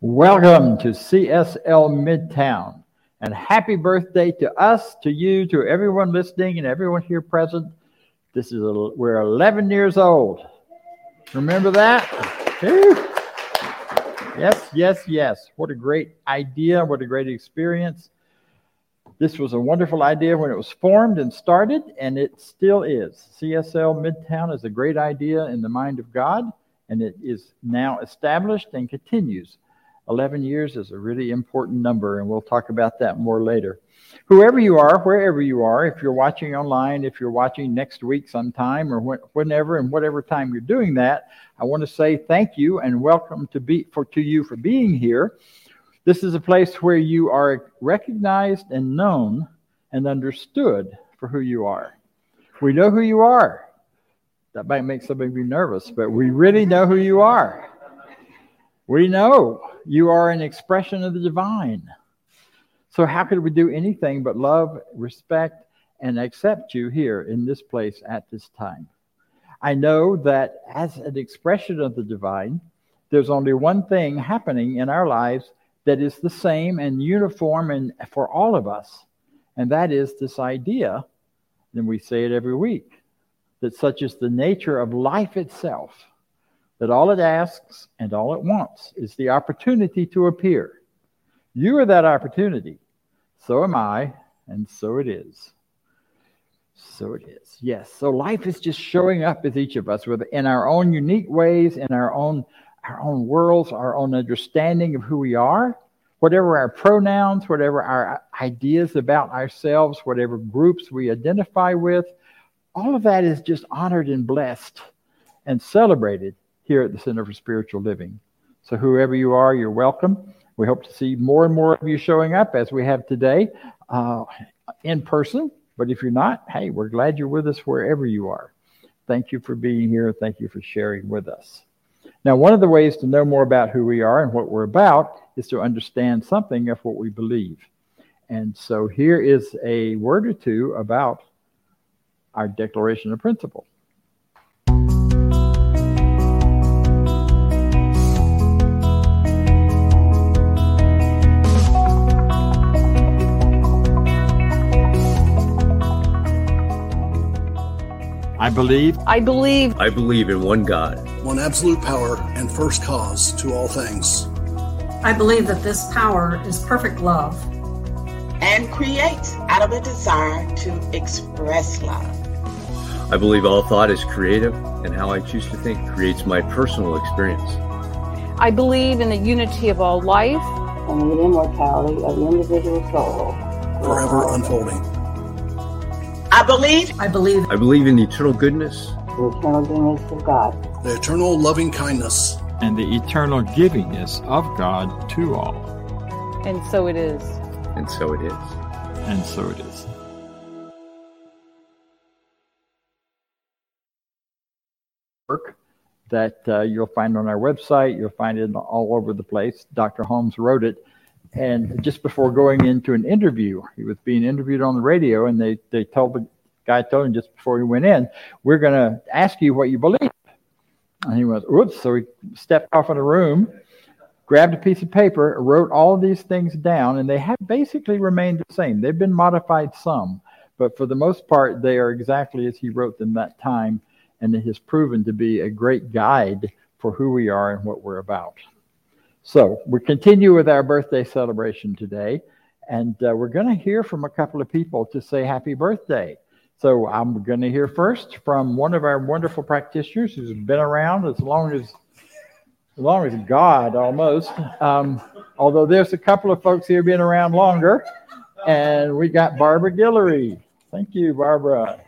Welcome to CSL Midtown and happy birthday to us, to you, to everyone listening and everyone here present. This is a, we're 11 years old. Remember that? Yes, yes, yes. What a great idea. What a great experience. This was a wonderful idea when it was formed and started, and it still is. CSL Midtown is a great idea in the mind of God, and it is now established and continues 11 years is a really important number, and we'll talk about that more later. Whoever you are, wherever you are, if you're watching online, if you're watching next week sometime, or whenever and whatever time you're doing that, I want to say thank you and welcome to be for to you for being here. This is a place where you are recognized and known and understood for who you are. We know who you are. That might make some of you nervous, but we really know who you are. We know you are an expression of the divine. So, how could we do anything but love, respect, and accept you here in this place at this time? I know that as an expression of the divine, there's only one thing happening in our lives that is the same and uniform and for all of us, and that is this idea, and we say it every week, that such is the nature of life itself that all it asks and all it wants is the opportunity to appear. You are that opportunity. So am I, and so it is. So it is. Yes. So life is just showing up as each of us with in our own unique ways, in our own our own worlds, our own understanding of who we are, whatever our pronouns, whatever our ideas about ourselves, whatever groups we identify with, all of that is just honored and blessed and celebrated here at the Center for Spiritual Living. So, whoever you are, you're welcome. We hope to see more and more of you showing up as we have today uh, in person. But if you're not, hey, we're glad you're with us wherever you are. Thank you for being here. Thank you for sharing with us. Now, one of the ways to know more about who we are and what we're about is to understand something of what we believe. And so here is a word or two about our Declaration of Principle. I believe. I believe. I believe in one God, one absolute power and first cause to all things. I believe that this power is perfect love and creates out of a desire to express love. I believe all thought is creative, and how I choose to think creates my personal experience. I believe in the unity of all life and in the immortality of the individual soul, forever unfolding. I believe. I believe. I believe in the eternal goodness. The eternal goodness of God. The eternal loving kindness. And the eternal givingness of God to all. And so it is. And so it is. And so it is. Work that uh, you'll find on our website. You'll find it all over the place. Dr. Holmes wrote it and just before going into an interview, he was being interviewed on the radio, and they, they told the guy told him just before he went in, "We're going to ask you what you believe." And he went, "Oops!" So he stepped off in a room, grabbed a piece of paper, wrote all these things down, and they have basically remained the same. They've been modified some, but for the most part, they are exactly as he wrote them that time, and it has proven to be a great guide for who we are and what we're about. So we continue with our birthday celebration today, and uh, we're going to hear from a couple of people to say happy birthday. So I'm going to hear first from one of our wonderful practitioners who's been around as long as as long as God almost. Um, although there's a couple of folks here been around longer, and we got Barbara Guillory. Thank you, Barbara.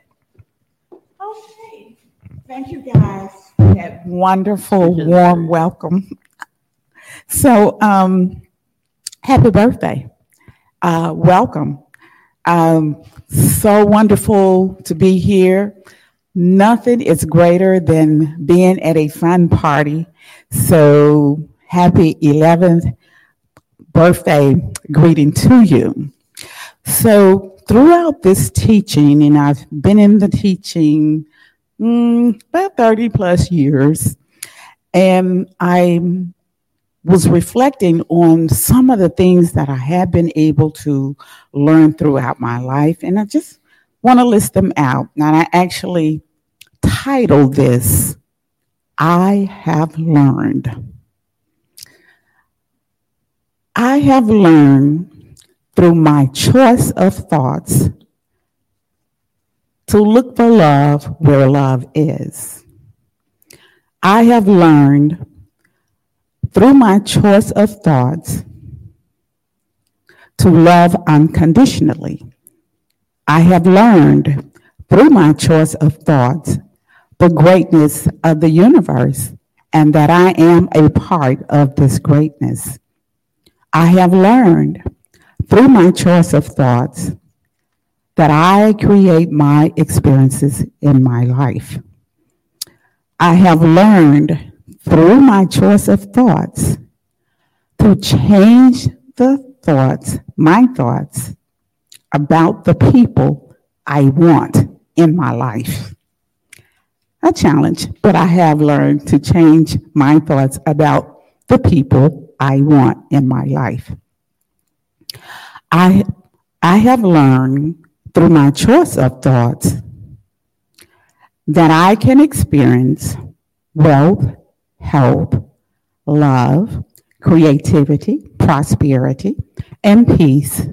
Okay, thank you guys that wonderful warm welcome. So, um, happy birthday. Uh, welcome. Um, so wonderful to be here. Nothing is greater than being at a fun party. So, happy 11th birthday greeting to you. So, throughout this teaching, and I've been in the teaching mm, about 30 plus years, and I'm was reflecting on some of the things that I have been able to learn throughout my life, and I just want to list them out. Now, I actually titled this, I Have Learned. I have learned through my choice of thoughts to look for love where love is. I have learned through my choice of thoughts to love unconditionally. I have learned through my choice of thoughts the greatness of the universe and that I am a part of this greatness. I have learned through my choice of thoughts that I create my experiences in my life. I have learned through my choice of thoughts to change the thoughts, my thoughts, about the people I want in my life. A challenge, but I have learned to change my thoughts about the people I want in my life. I, I have learned through my choice of thoughts that I can experience wealth health, love, creativity, prosperity, and peace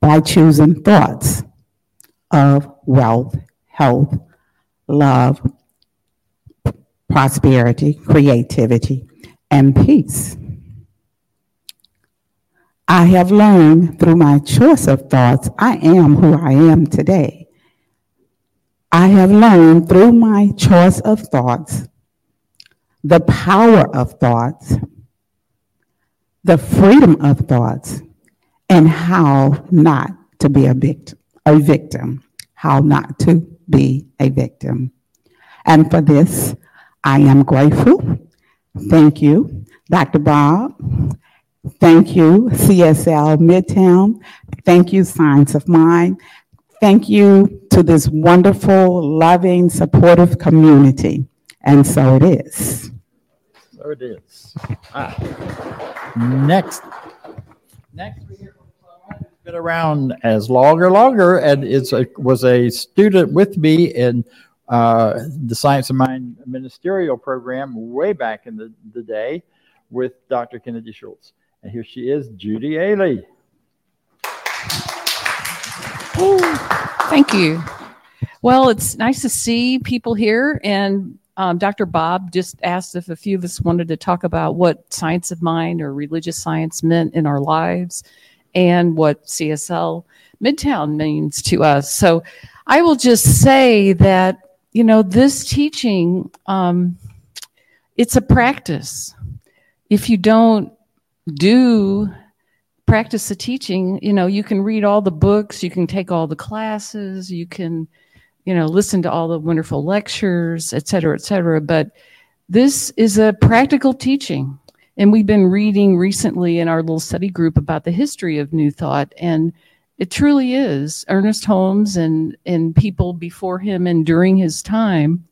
by choosing thoughts of wealth, health, love, prosperity, creativity, and peace. I have learned through my choice of thoughts, I am who I am today. I have learned through my choice of thoughts the power of thoughts, the freedom of thoughts, and how not to be a victim, a victim, how not to be a victim. And for this, I am grateful. Thank you, Dr. Bob. Thank you, CSL Midtown. Thank you, Science of Mind. Thank you to this wonderful, loving, supportive community. And so it is. So it is. Ah. Next. Next, we hear from been around as longer, longer, and is a, was a student with me in uh, the Science of Mind ministerial program way back in the, the day with Dr. Kennedy Shultz. And here she is, Judy Ailey. Thank you. Well, it's nice to see people here, and um, Dr. Bob just asked if a few of us wanted to talk about what science of mind or religious science meant in our lives and what CSL Midtown means to us. So I will just say that, you know, this teaching, um, it's a practice. If you don't do practice the teaching, you know, you can read all the books, you can take all the classes, you can you know, listen to all the wonderful lectures, et cetera, et cetera. But this is a practical teaching. And we've been reading recently in our little study group about the history of New Thought. And it truly is. Ernest Holmes and, and people before him and during his time,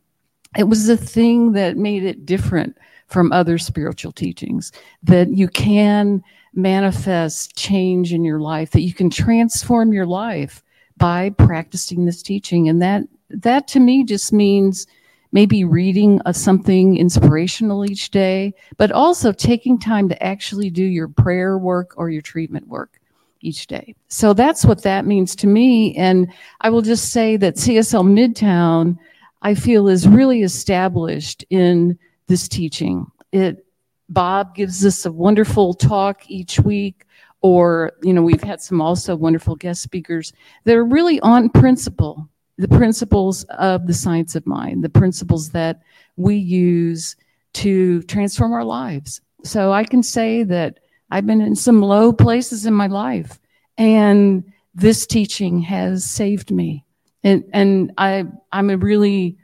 it was the thing that made it different from other spiritual teachings that you can manifest change in your life, that you can transform your life by practicing this teaching. And that, that to me just means maybe reading a, something inspirational each day, but also taking time to actually do your prayer work or your treatment work each day. So that's what that means to me. And I will just say that CSL Midtown, I feel is really established in this teaching. It, Bob gives us a wonderful talk each week or you know we've had some also wonderful guest speakers that are really on principle the principles of the science of mind the principles that we use to transform our lives. So i can say that i've been in some low places in my life and this teaching has saved me. And and i i'm a really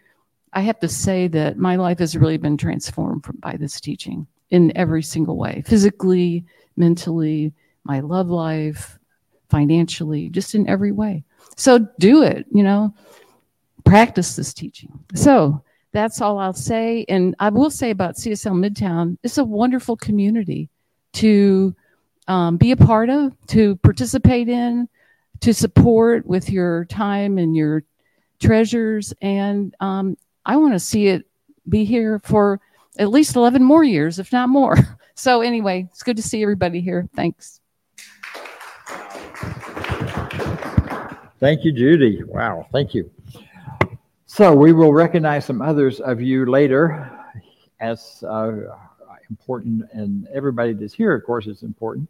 i have to say that my life has really been transformed by this teaching in every single way physically mentally my love life, financially, just in every way. So do it, you know, practice this teaching. So that's all I'll say. And I will say about CSL Midtown, it's a wonderful community. to um, be a part of, to participate in, to support with your time and your treasures. And um, I want to see it be here for at least 11 more years, if not more. So, anyway, it's good to see everybody here. Thanks. Thank you, Judy. Wow, thank you. So, we will recognize some others of you later as uh, important, and everybody that's here, of course, is important.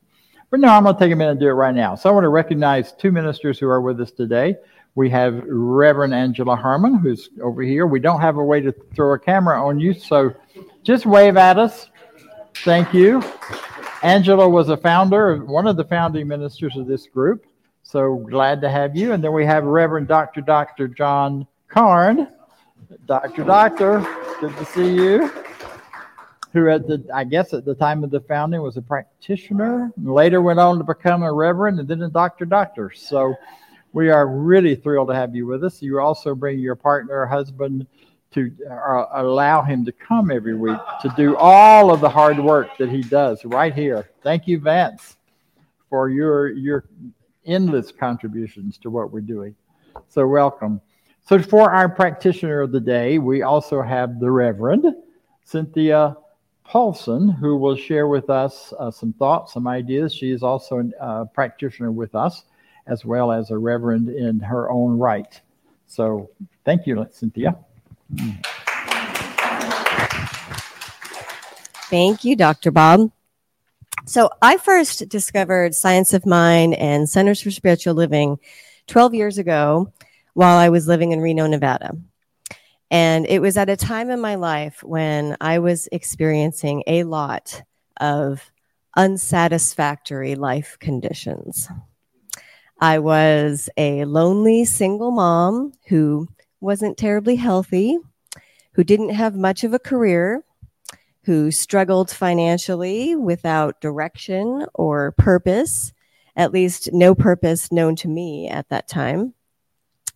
But no, I'm going to take a minute and do it right now. So, I want to recognize two ministers who are with us today. We have Reverend Angela Harmon, who's over here. We don't have a way to throw a camera on you, so just wave at us. Thank you. Angela was a founder, one of the founding ministers of this group. So glad to have you. And then we have Reverend Dr. Dr. John Carn. Dr. Doctor, good to see you. Who at the I guess at the time of the founding was a practitioner, later went on to become a reverend and then a doctor doctor. So we are really thrilled to have you with us. You also bring your partner, husband, to uh, allow him to come every week to do all of the hard work that he does right here. Thank you, Vance, for your your endless contributions to what we're doing. So welcome. So for our practitioner of the day, we also have the Reverend Cynthia Paulson, who will share with us uh, some thoughts, some ideas. She is also a uh, practitioner with us as well as a reverend in her own right. So thank you, Cynthia. Thank you, Dr. Bob. So I first discovered Science of Mind and Centers for Spiritual Living 12 years ago while I was living in Reno, Nevada. And it was at a time in my life when I was experiencing a lot of unsatisfactory life conditions. I was a lonely single mom who wasn't terribly healthy, who didn't have much of a career, who struggled financially without direction or purpose, at least no purpose known to me at that time.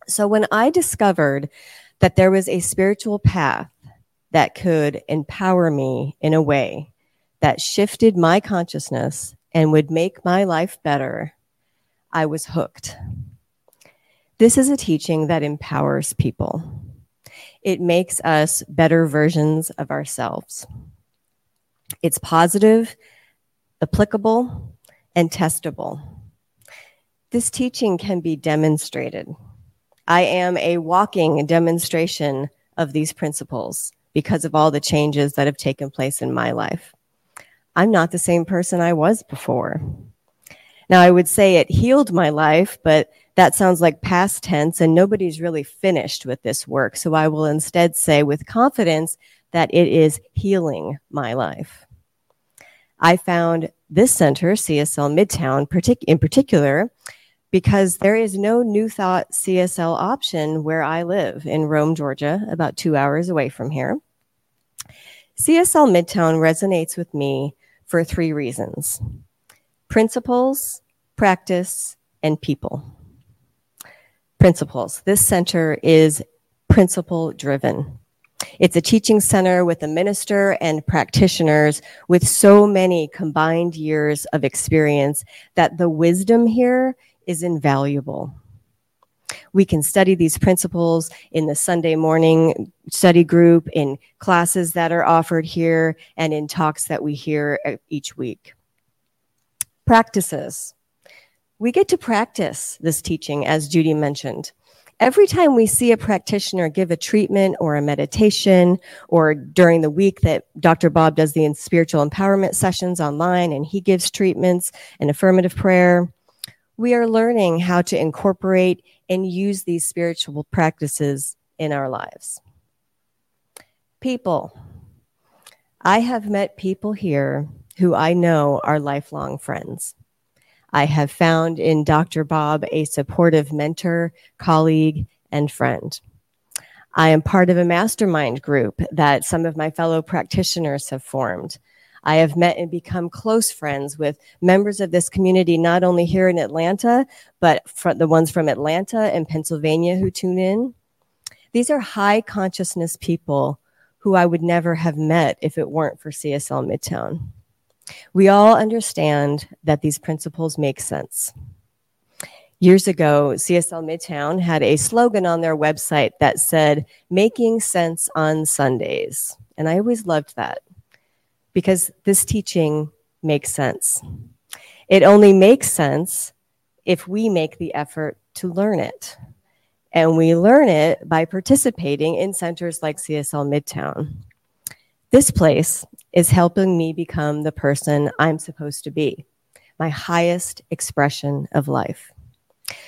So when I discovered that there was a spiritual path that could empower me in a way that shifted my consciousness and would make my life better, I was hooked. This is a teaching that empowers people. It makes us better versions of ourselves. It's positive, applicable, and testable. This teaching can be demonstrated. I am a walking demonstration of these principles because of all the changes that have taken place in my life. I'm not the same person I was before. Now, I would say it healed my life, but that sounds like past tense, and nobody's really finished with this work. So I will instead say with confidence that it is healing my life. I found this center, CSL Midtown, in particular, because there is no New Thought CSL option where I live in Rome, Georgia, about two hours away from here. CSL Midtown resonates with me for three reasons principles, practice, and people. Principles. This center is principle driven. It's a teaching center with a minister and practitioners with so many combined years of experience that the wisdom here is invaluable. We can study these principles in the Sunday morning study group, in classes that are offered here, and in talks that we hear uh, each week. Practices. We get to practice this teaching, as Judy mentioned every time we see a practitioner give a treatment or a meditation, or during the week that Dr. Bob does the spiritual empowerment sessions online and he gives treatments and affirmative prayer, we are learning how to incorporate and use these spiritual practices in our lives. People. I have met people here who I know are lifelong friends. I have found in Dr. Bob a supportive mentor, colleague, and friend. I am part of a mastermind group that some of my fellow practitioners have formed. I have met and become close friends with members of this community, not only here in Atlanta, but the ones from Atlanta and Pennsylvania who tune in. These are high consciousness people who I would never have met if it weren't for CSL Midtown. We all understand that these principles make sense. Years ago, CSL Midtown had a slogan on their website that said, Making Sense on Sundays. And I always loved that because this teaching makes sense. It only makes sense if we make the effort to learn it. And we learn it by participating in centers like CSL Midtown. This place is helping me become the person I'm supposed to be, my highest expression of life.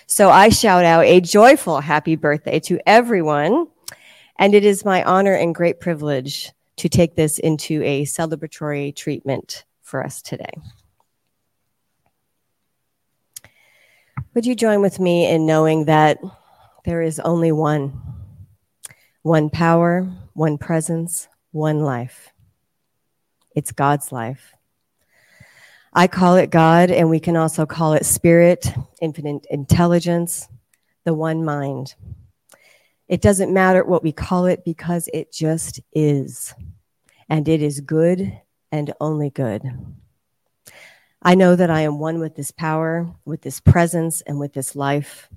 So I shout out a joyful happy birthday to everyone. And it is my honor and great privilege to take this into a celebratory treatment for us today. Would you join with me in knowing that there is only one, one power, one presence, one life? It's God's life. I call it God, and we can also call it spirit, infinite intelligence, the one mind. It doesn't matter what we call it because it just is. And it is good and only good. I know that I am one with this power, with this presence, and with this life.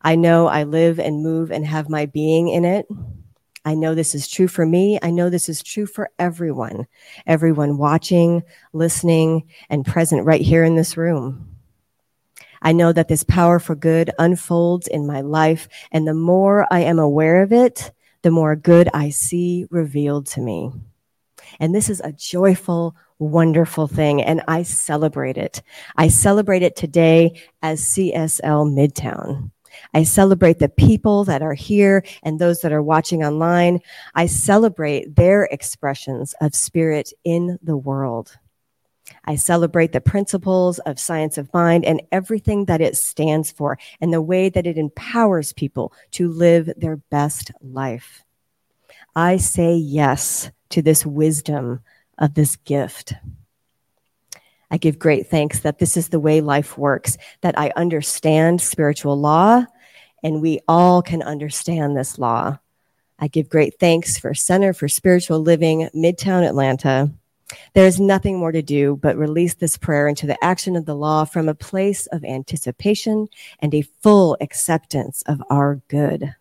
I know I live and move and have my being in it. I know this is true for me. I know this is true for everyone, everyone watching, listening, and present right here in this room. I know that this power for good unfolds in my life, and the more I am aware of it, the more good I see revealed to me. And this is a joyful, wonderful thing, and I celebrate it. I celebrate it today as CSL Midtown. I celebrate the people that are here and those that are watching online. I celebrate their expressions of spirit in the world. I celebrate the principles of science of mind and everything that it stands for and the way that it empowers people to live their best life. I say yes to this wisdom of this gift. I give great thanks that this is the way life works, that I understand spiritual law, and we all can understand this law. I give great thanks for Center for Spiritual Living, Midtown Atlanta. There is nothing more to do but release this prayer into the action of the law from a place of anticipation and a full acceptance of our good.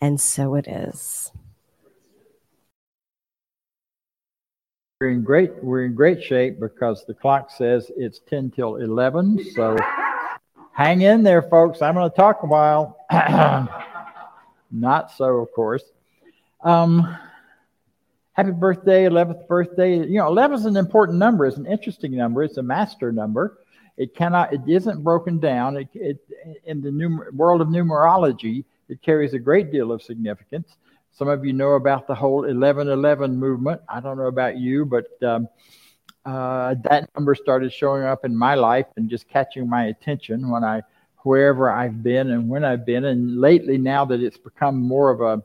And so it is. We're in great we're in great shape because the clock says it's 10 till 11. So hang in there, folks. I'm going to talk a while. Not so, of course. Um, happy birthday, 11th birthday. You know, 11 is an important number. It's an interesting number. It's a master number. It cannot. It isn't broken down. It, it in the numer- world of numerology, it carries a great deal of significance. Some of you know about the whole 1111 movement. I don't know about you, but um, uh, that number started showing up in my life and just catching my attention when I, wherever I've been and when I've been. And lately, now that it's become more of a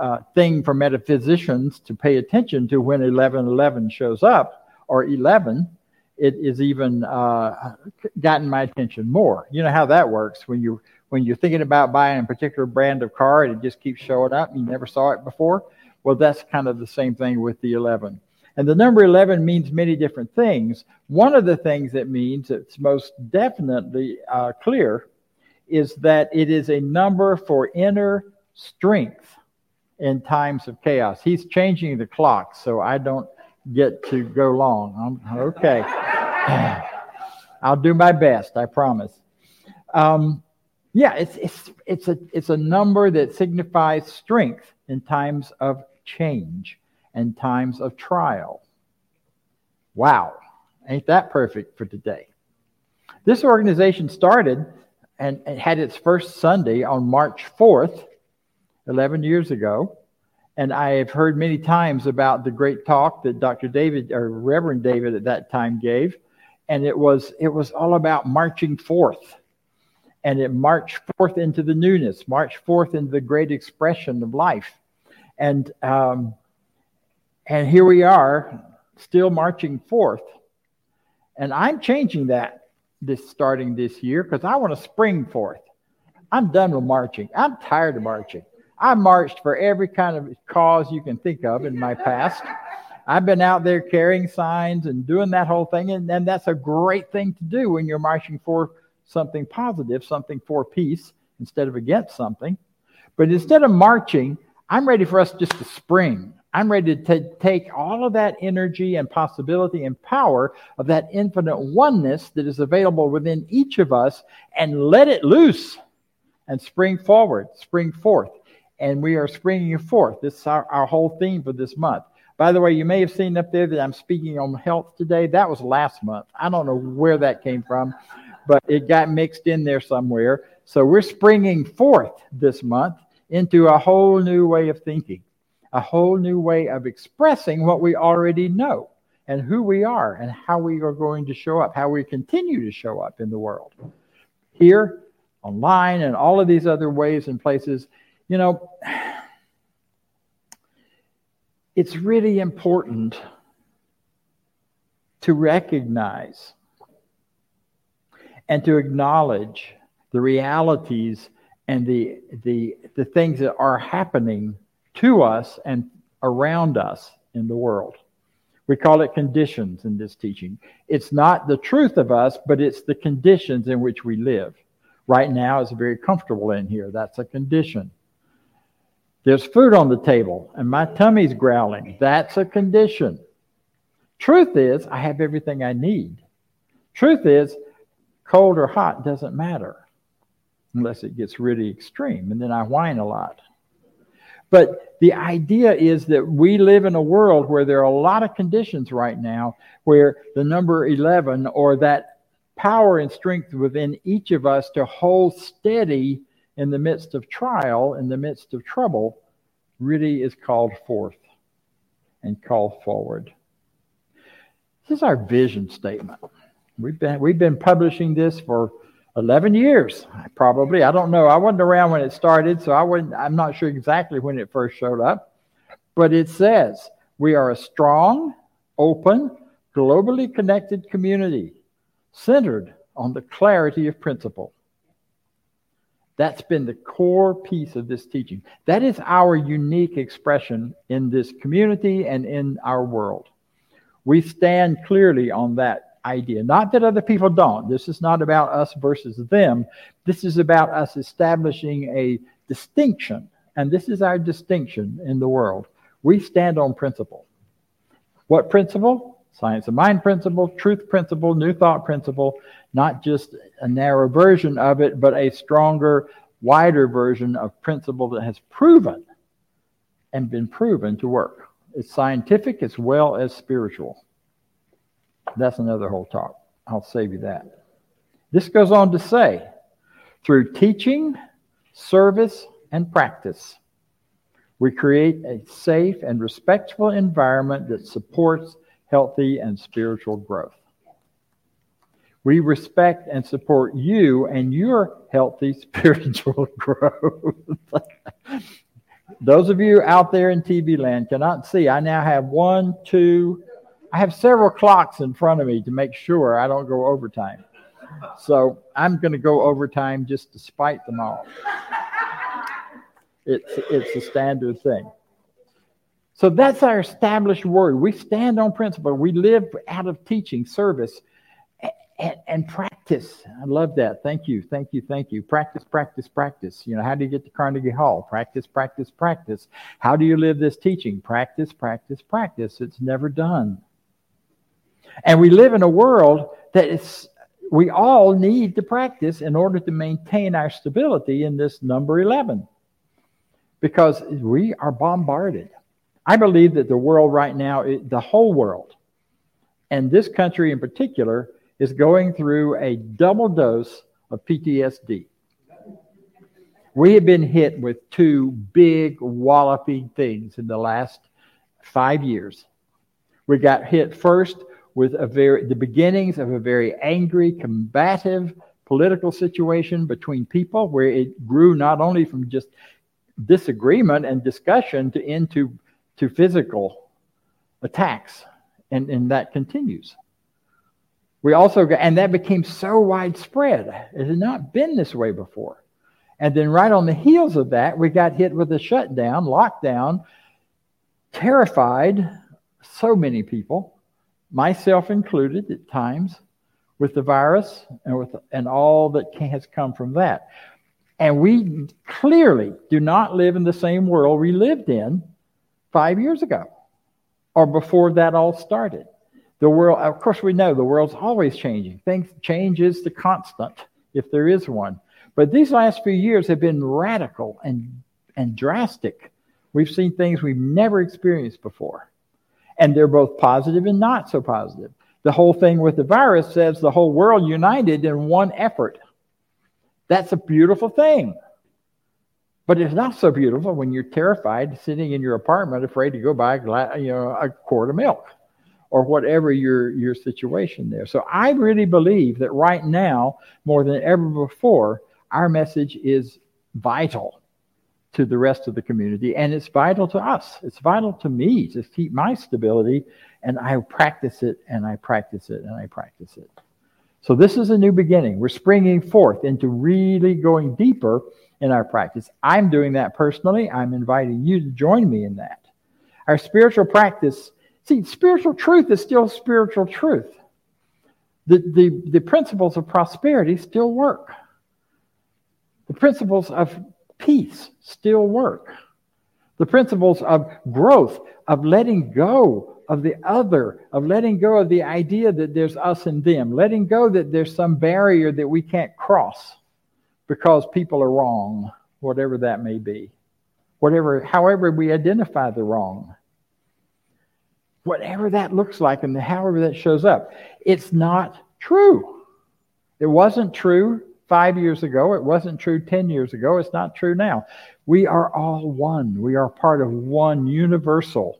uh, thing for metaphysicians to pay attention to when 1111 shows up or 11, it is even uh, gotten my attention more. You know how that works when you when you're thinking about buying a particular brand of car and it just keeps showing up, and you never saw it before. Well, that's kind of the same thing with the 11. And the number 11 means many different things. One of the things it means that's most definitely uh, clear is that it is a number for inner strength in times of chaos. He's changing the clock, so I don't get to go long. I'm, okay. I'll do my best, I promise. Um, yeah, it's it's it's a it's a number that signifies strength in times of change and times of trial. Wow, ain't that perfect for today? This organization started and, and had its first Sunday on March 4th, 11 years ago. And I have heard many times about the great talk that Dr. David or Reverend David at that time gave. And it was it was all about marching forth and it marched forth into the newness, marched forth into the great expression of life. And, um, and here we are, still marching forth. And I'm changing that this starting this year because I want to spring forth. I'm done with marching. I'm tired of marching. I marched for every kind of cause you can think of in my past. I've been out there carrying signs and doing that whole thing, and, and that's a great thing to do when you're marching for something positive, something for peace instead of against something. But instead of marching, I'm ready for us just to spring. I'm ready to take all of that energy and possibility and power of that infinite oneness that is available within each of us and let it loose and spring forward, spring forth. And we are springing forth. This is our, our whole theme for this month. By the way, you may have seen up there that I'm speaking on health today. That was last month. I don't know where that came from, but it got mixed in there somewhere. So we're springing forth this month into a whole new way of thinking, a whole new way of expressing what we already know and who we are and how we are going to show up, how we continue to show up in the world. Here, online, and all of these other ways and places, you know it's really important to recognize and to acknowledge the realities and the, the, the things that are happening to us and around us in the world. We call it conditions in this teaching. It's not the truth of us, but it's the conditions in which we live. Right now, it's very comfortable in here. That's a condition. There's food on the table and my tummy's growling. That's a condition. Truth is, I have everything I need. Truth is, cold or hot doesn't matter unless it gets really extreme, and then I whine a lot. But the idea is that we live in a world where there are a lot of conditions right now where the number 11 or that power and strength within each of us to hold steady in the midst of trial, in the midst of trouble, really is called forth and called forward. This is our vision statement. We've been, we've been publishing this for 11 years, probably. I don't know. I wasn't around when it started, so I wouldn't, I'm not sure exactly when it first showed up. But it says we are a strong, open, globally connected community centered on the clarity of principle. That's been the core piece of this teaching. That is our unique expression in this community and in our world. We stand clearly on that idea. Not that other people don't. This is not about us versus them. This is about us establishing a distinction. And this is our distinction in the world. We stand on principle. What principle? Science of mind principle, truth principle, new thought principle, not just a narrow version of it, but a stronger, wider version of principle that has proven and been proven to work. It's scientific as well as spiritual. That's another whole talk. I'll save you that. This goes on to say through teaching, service, and practice, we create a safe and respectful environment that supports healthy and spiritual growth. We respect and support you and your healthy spiritual growth. Those of you out there in TV land cannot see. I now have one, two, I have several clocks in front of me to make sure I don't go overtime. So I'm going to go overtime just to spite them all. It's, it's a standard thing. So that's our established word. We stand on principle. We live out of teaching, service, and, and, practice. I love that. Thank you, thank you, thank you. Practice, practice, practice. You know, how do you get to Carnegie Hall? Practice, practice, practice. How do you live this teaching? Practice, practice, practice. It's never done. And we live in a world that is, we all need to practice in order to maintain our stability in this number 11 because we are bombarded. I believe that the world right now, the whole world, and this country in particular, is going through a double dose of PTSD. We have been hit with two big walloping things in the last five years. We got hit first with a very the beginnings of a very angry, combative political situation between people, where it grew not only from just disagreement and discussion to into to physical attacks, and, and that continues. We also got, and that became so widespread. It had not been this way before. And then right on the heels of that, we got hit with a shutdown, lockdown, terrified so many people, myself included at times, with the virus and with and all that has come from that. And we clearly do not live in the same world we lived in five years ago or before that all started. The world, of course, we know the world's always changing. Things change is the constant, if there is one. But these last few years have been radical and, and drastic. We've seen things we've never experienced before. And they're both positive and not so positive. The whole thing with the virus says the whole world united in one effort. That's a beautiful thing. But it's not so beautiful when you're terrified sitting in your apartment, afraid to go buy you know, a quart of milk or whatever your, your situation there. So I really believe that right now, more than ever before, our message is vital to the rest of the community and it's vital to us. It's vital to me to keep my stability and I practice it and I practice it and I practice it. So this is a new beginning. We're springing forth into really going deeper in our practice. I'm doing that personally. I'm inviting you to join me in that. Our spiritual practice, see, spiritual truth is still spiritual truth. The, the, the principles of prosperity still work. The principles of peace still work. The principles of growth, of letting go of the other, of letting go of the idea that there's us and them, letting go that there's some barrier that we can't cross because people are wrong, whatever that may be. Whatever, however we identify the wrong. Whatever that looks like and however that shows up, it's not true. It wasn't true five years ago. It wasn't true 10 years ago. It's not true now. We are all one. We are part of one universal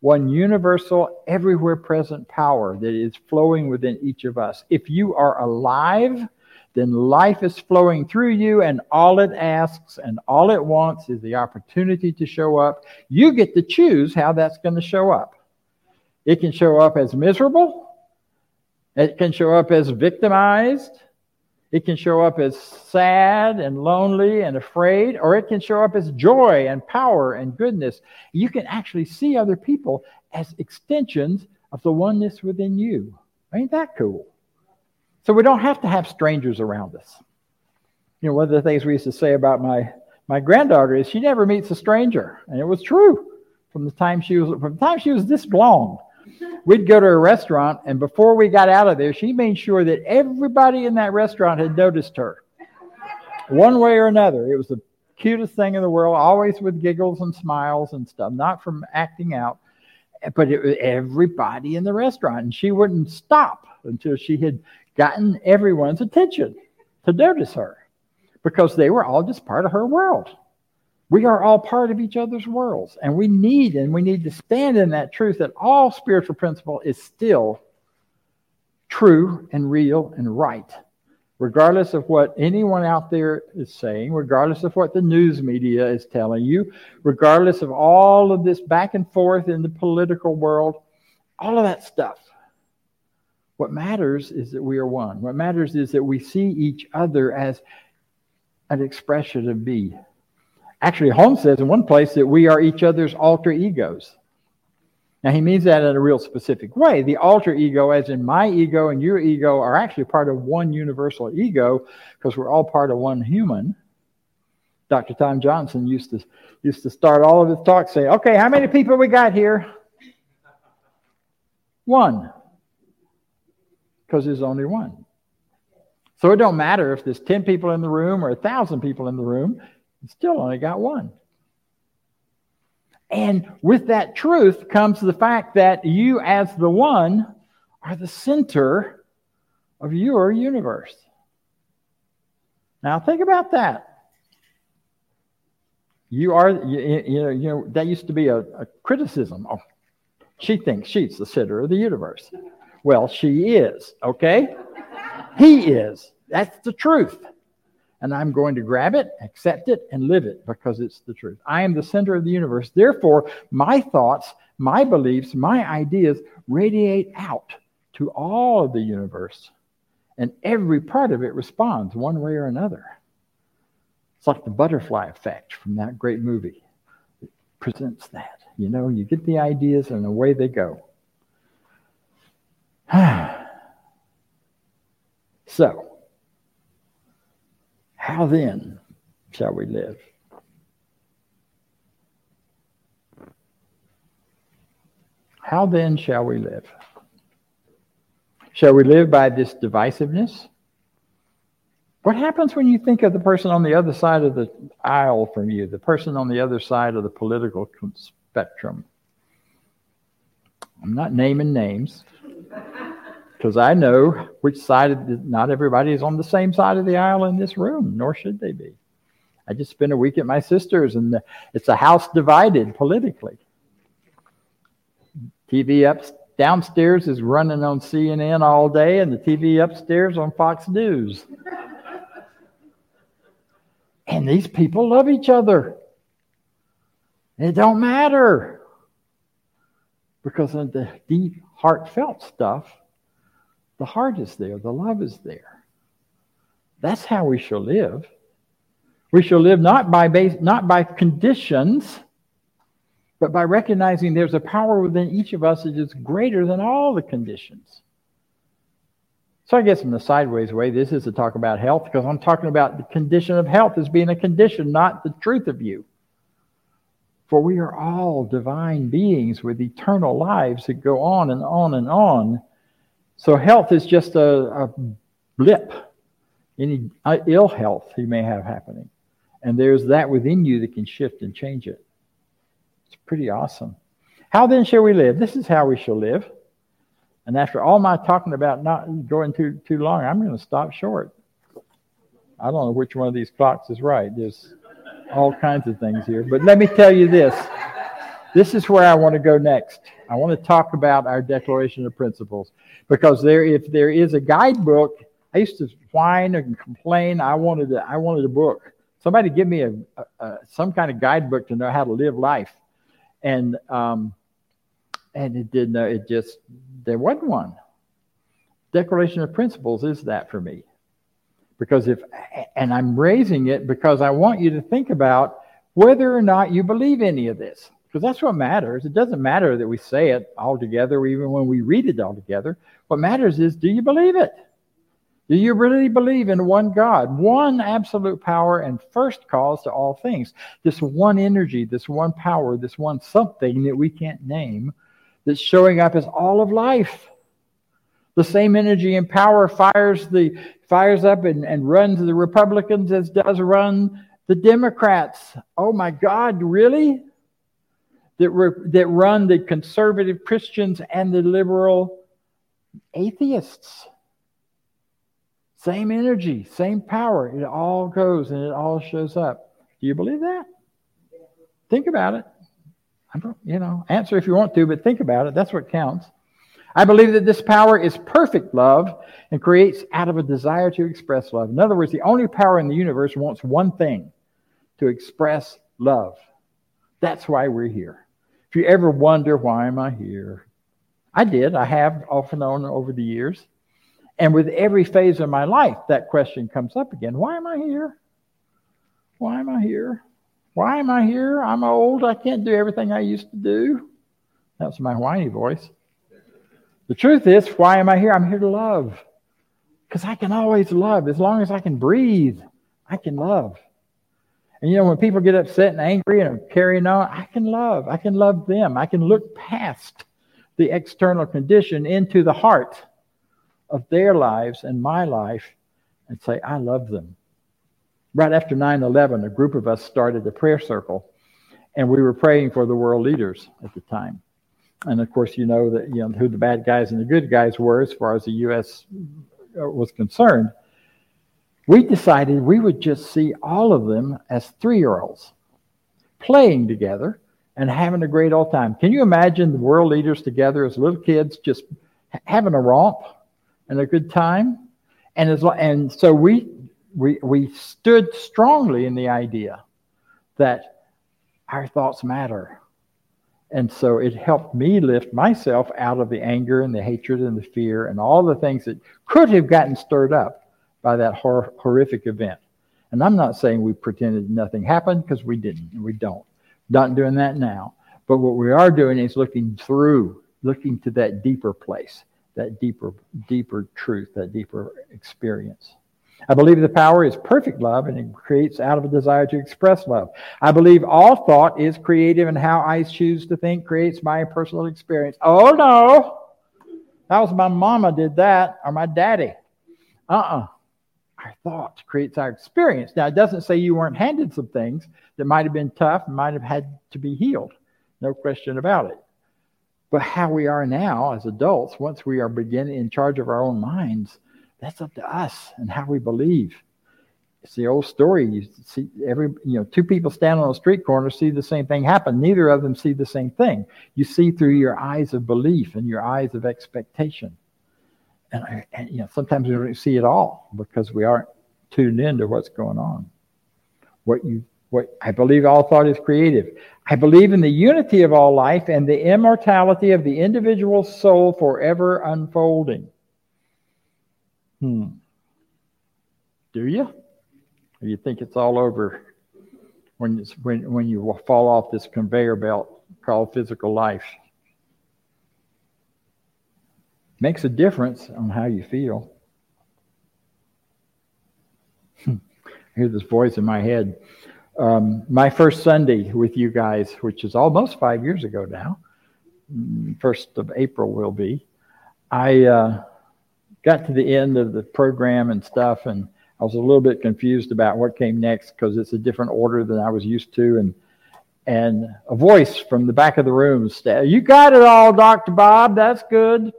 one universal, everywhere present power that is flowing within each of us. If you are alive, then life is flowing through you, and all it asks and all it wants is the opportunity to show up. You get to choose how that's going to show up. It can show up as miserable, it can show up as victimized, it can show up as sad and lonely and afraid, or it can show up as joy and power and goodness. You can actually see other people as extensions of the oneness within you. Ain't that cool? So we don't have to have strangers around us. You know, one of the things we used to say about my, my granddaughter is she never meets a stranger. And it was true from the time she was from the time she was this long we'd go to a restaurant, and before we got out of there, she made sure that everybody in that restaurant had noticed her. One way or another. It was the cutest thing in the world, always with giggles and smiles and stuff, not from acting out, but it was everybody in the restaurant. And she wouldn't stop until she had gotten everyone's attention to notice her because they were all just part of her world. We are all part of each other's worlds, and we need and we need to stand in that truth that all spiritual principle is still true and real and right, regardless of what anyone out there is saying, regardless of what the news media is telling you, regardless of all of this back and forth in the political world, all of that stuff. What matters is that we are one. What matters is that we see each other as an expression of me, Actually, Holmes says in one place that we are each other's alter egos. Now, he means that in a real specific way. The alter ego, as in my ego and your ego, are actually part of one universal ego because we're all part of one human. Dr. Tom Johnson used to, used to start all of his talks saying, Okay, how many people we got here? One. Because there's only one. So it don't matter if there's 10 people in the room or 1,000 people in the room still only got one. And with that truth comes the fact that you, as the one, are the center of your universe. Now, think about that. You are, you, you know, you know, that used to be a, a criticism. Oh, she thinks she's the center of the universe. Well, she is, okay? He is. That's the truth and I'm going to grab it, accept it, and live it because it's the truth. I am the center of the universe. Therefore, my thoughts, my beliefs, my ideas radiate out to all of the universe, and every part of it responds one way or another. It's like the butterfly effect from that great movie. It presents that. You know, you get the ideas and away they go. so, how then shall we live? How then shall we live? Shall we live by this divisiveness? What happens when you think of the person on the other side of the aisle from you, the person on the other side of the political spectrum? I'm not naming names because I know which side, of the, not everybody is on the same side of the aisle in this room, nor should they be. I just spent a week at my sister's, and it's a house divided politically. TV up downstairs is running on CNN all day, and the TV upstairs on Fox News. and these people love each other. It don't matter because of the deep, heartfelt stuff. The heart is there, the love is there. That's how we shall live. We shall live not by base, not by conditions but by recognizing there's a power within each of us that is greater than all the conditions. So I guess in the sideways way, this is to talk about health because I'm talking about the condition of health as being a condition, not the truth of you. For we are all divine beings with eternal lives that go on and on and on. So health is just a, a blip, any uh, ill health you may have happening. And there's that within you that can shift and change it. It's pretty awesome. How then shall we live? This is how we shall live. And after all my talking about not going too too long, I'm going to stop short. I don't know which one of these clocks is right. There's all kinds of things here. But let me tell you this. This is where I want to go next. I want to talk about our Declaration of Principles. Because there if there is a guidebook, I used to whine and complain. I wanted a, I wanted a book. Somebody give me a, a, a some kind of guidebook to know how to live life and um, and it didn't. Uh, it just there wasn't one. Declaration of Principles is that for me, because if and I'm raising it because I want you to think about whether or not you believe any of this, because that's what matters. It doesn't matter that we say it all together, even when we read it all together. What matters is, do you believe it? Do you really believe in one God, one absolute power and first cause to all things? This one energy, this one power, this one something that we can't name that's showing up as all of life. The same energy and power fires the fires up and, and runs the Republicans as does run the Democrats. Oh my God, really? That, re, that run the conservative Christians and the liberal atheists. Same energy, same power. It all goes and it all shows up. Do you believe that? Think about it. I don't, you know, answer if you want to, but think about it. That's what counts. I believe that this power is perfect love and creates out of a desire to express love. In other words, the only power in the universe wants one thing to express love. That's why we're here. If you ever wonder, why am I here? I did. I have off and on over the years. And with every phase of my life, that question comes up again Why am I here? Why am I here? Why am I here? I'm old. I can't do everything I used to do. That's my whiny voice. The truth is, why am I here? I'm here to love. Because I can always love. As long as I can breathe, I can love. And you know, when people get upset and angry and are carrying on, I can love. I can love them. I can look past the external condition into the heart of their lives and my life and say, I love them. Right after 9 11, a group of us started a prayer circle, and we were praying for the world leaders at the time. And of course, you know that you know who the bad guys and the good guys were as far as the U.S. Uh, was concerned. We decided we would just see all of them as three year olds playing together and having a great old time. Can you imagine the world leaders together as little kids just having a romp? and a good time. And as and so we we we stood strongly in the idea that our thoughts matter. And so it helped me lift myself out of the anger and the hatred and the fear and all the things that could have gotten stirred up by that hor- horrific event. And I'm not saying we pretended nothing happened because we didn't and we don't. Not doing that now. But what we are doing is looking through, looking to that deeper place, that deeper, deeper truth, that deeper experience. I believe the power is perfect love and it creates out of a desire to express love. I believe all thought is creative and how I choose to think creates my personal experience. Oh no! That was my mama did that or my daddy. Uh-uh. Our thoughts creates our experience. Now it doesn't say you weren't handed some things that might have been tough and might have had to be healed. No question about it. But how we are now as adults, once we are beginning in charge of our own minds, that's up to us and how we believe. It's the old story. You see every you know, two people stand on a street corner, see the same thing happen. Neither of them see the same thing. You see through your eyes of belief and your eyes of expectation. And, and you know, sometimes we don't see it all because we aren't tuned into what's going on. What you what I believe all thought is creative. I believe in the unity of all life and the immortality of the individual soul forever unfolding. Hmm. Do you? Or you think it's all over when, it's, when, when you fall off this conveyor belt called physical life? Makes a difference on how you feel. I hear this voice in my head. Um, my first Sunday with you guys, which is almost five years ago now, mm, first of April will be, I uh, got to the end of the program and stuff, and I was a little bit confused about what came next because it's a different order than I was used to, and and a voice from the back of the room said, "You got it all, Doctor Bob. That's good."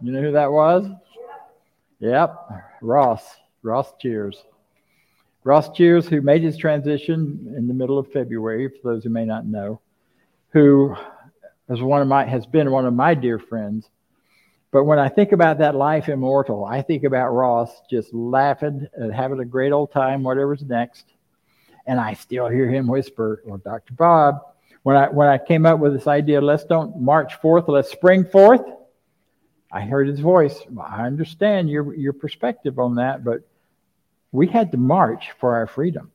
You know who that was? Yep, Ross. Ross Cheers. Ross Cheers, who made his transition in the middle of February, for those who may not know, who is one of my has been one of my dear friends but when I think about that life immortal, I think about Ross just laughing and having a great old time, whatever's next. And I still hear him whisper, Well, Dr. Bob, when I when I came up with this idea, let's don't march forth, let's spring forth. I heard his voice. I understand your your perspective on that, but we had to march for our freedom.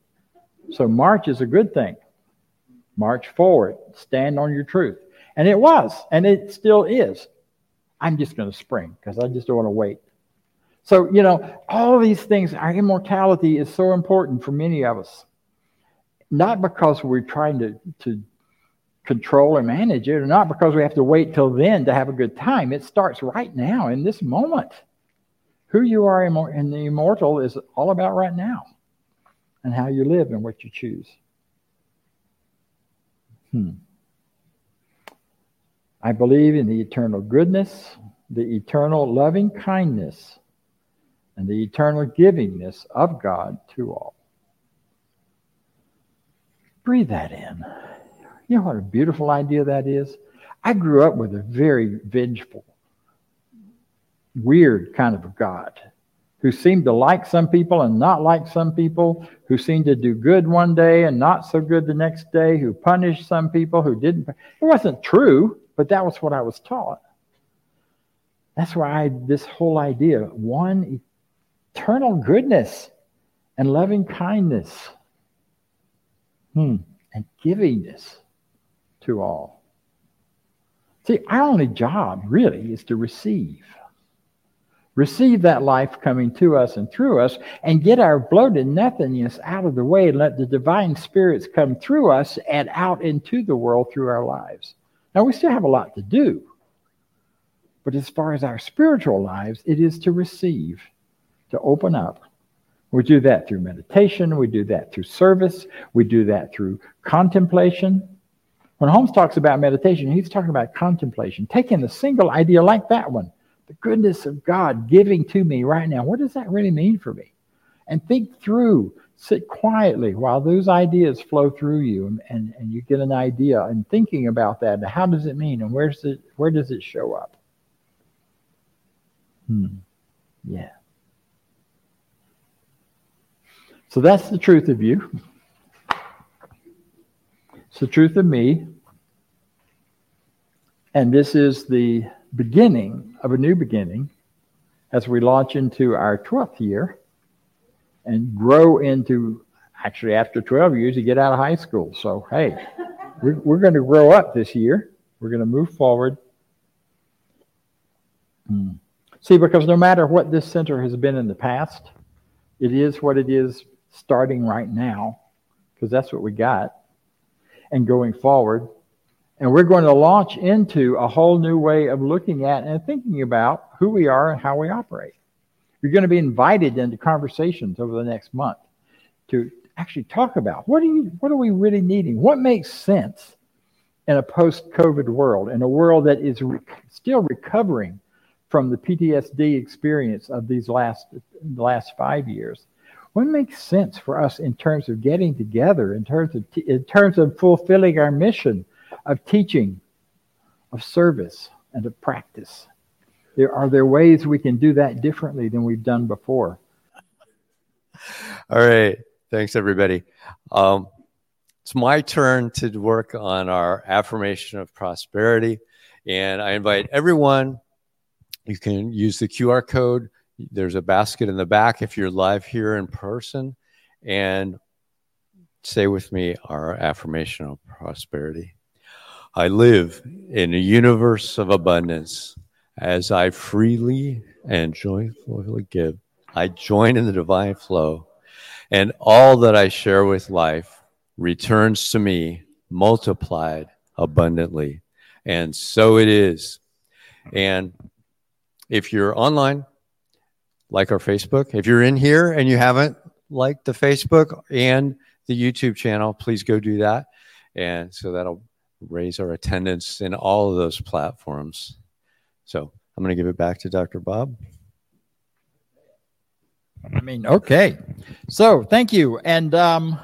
So march is a good thing. March forward, stand on your truth. And it was, and it still is. I'm just going to spring because I just don't want to wait. So, you know, all these things, our immortality is so important for many of us. Not because we're trying to, to control or manage it, or not because we have to wait till then to have a good time. It starts right now in this moment. Who you are in the immortal is all about right now and how you live and what you choose. Hmm. I believe in the eternal goodness, the eternal loving kindness, and the eternal givingness of God to all. Breathe that in. You know what a beautiful idea that is? I grew up with a very vengeful, weird kind of a God who seemed to like some people and not like some people, who seemed to do good one day and not so good the next day, who punished some people who didn't. It wasn't true. But that was what I was taught. That's why I, this whole idea one eternal goodness and loving kindness hmm, and givingness to all. See, our only job really is to receive. Receive that life coming to us and through us and get our bloated nothingness out of the way and let the divine spirits come through us and out into the world through our lives. Now, we still have a lot to do. But as far as our spiritual lives, it is to receive, to open up. We do that through meditation. We do that through service. We do that through contemplation. When Holmes talks about meditation, he's talking about contemplation, taking a single idea like that one, the goodness of God giving to me right now. What does that really mean for me? And think through sit quietly while those ideas flow through you and, and, and you get an idea and thinking about that. And how does it mean and where's it where does it show up? Hmm. Yeah. So that's the truth of you. It's the truth of me and this is the beginning of a new beginning as we launch into our 12th year and grow into actually, after 12 years, you get out of high school. So, hey, we're, we're going to grow up this year. We're going to move forward. Hmm. See, because no matter what this center has been in the past, it is what it is starting right now, because that's what we got, and going forward. And we're going to launch into a whole new way of looking at and thinking about who we are and how we operate. You're going to be invited into conversations over the next month to actually talk about what are you what are we really needing? What makes sense in a post-COVID world, in a world that is re- still recovering from the PTSD experience of these last last five years? What makes sense for us in terms of getting together, in terms of t- in terms of fulfilling our mission of teaching, of service, and of practice? There are there ways we can do that differently than we've done before. All right. Thanks, everybody. Um, it's my turn to work on our affirmation of prosperity. And I invite everyone, you can use the QR code. There's a basket in the back if you're live here in person. And say with me our affirmation of prosperity. I live in a universe of abundance. As I freely and joyfully give, I join in the divine flow and all that I share with life returns to me multiplied abundantly. And so it is. And if you're online, like our Facebook, if you're in here and you haven't liked the Facebook and the YouTube channel, please go do that. And so that'll raise our attendance in all of those platforms. So I'm going to give it back to Dr. Bob. I mean, okay. So thank you. And um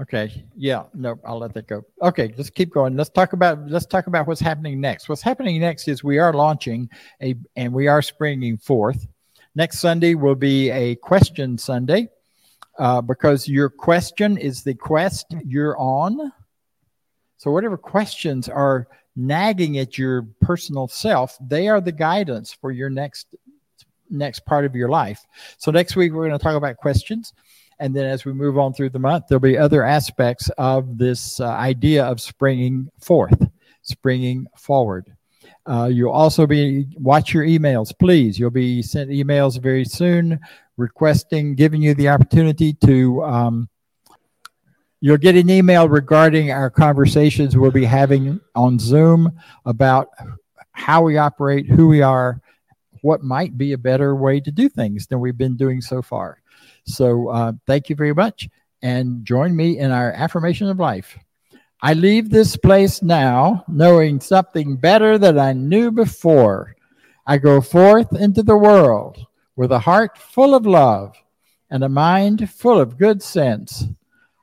okay, yeah, no, I'll let that go. Okay, let's keep going. Let's talk about let's talk about what's happening next. What's happening next is we are launching a and we are springing forth. Next Sunday will be a question Sunday. Uh, because your question is the quest you're on. So, whatever questions are nagging at your personal self, they are the guidance for your next next part of your life. So next week we're going to talk about questions. And then as we move on through the month, there'll be other aspects of this uh, idea of springing forth, springing forward. Uh, you'll also be watch your emails, please. You'll be sent emails very soon requesting, giving you the opportunity to. Um, you'll get an email regarding our conversations we'll be having on Zoom about how we operate, who we are, what might be a better way to do things than we've been doing so far. So uh, thank you very much and join me in our affirmation of life. I leave this place now knowing something better than I knew before. I go forth into the world with a heart full of love and a mind full of good sense.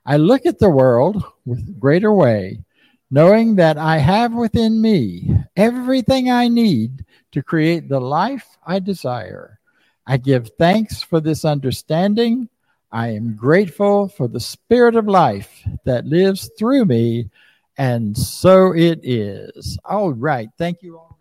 I look at the world with greater way, knowing that I have within me everything I need to create the life I desire. I give thanks for this understanding. I am grateful for the spirit of life that lives through me, and so it is. All right. Thank you all.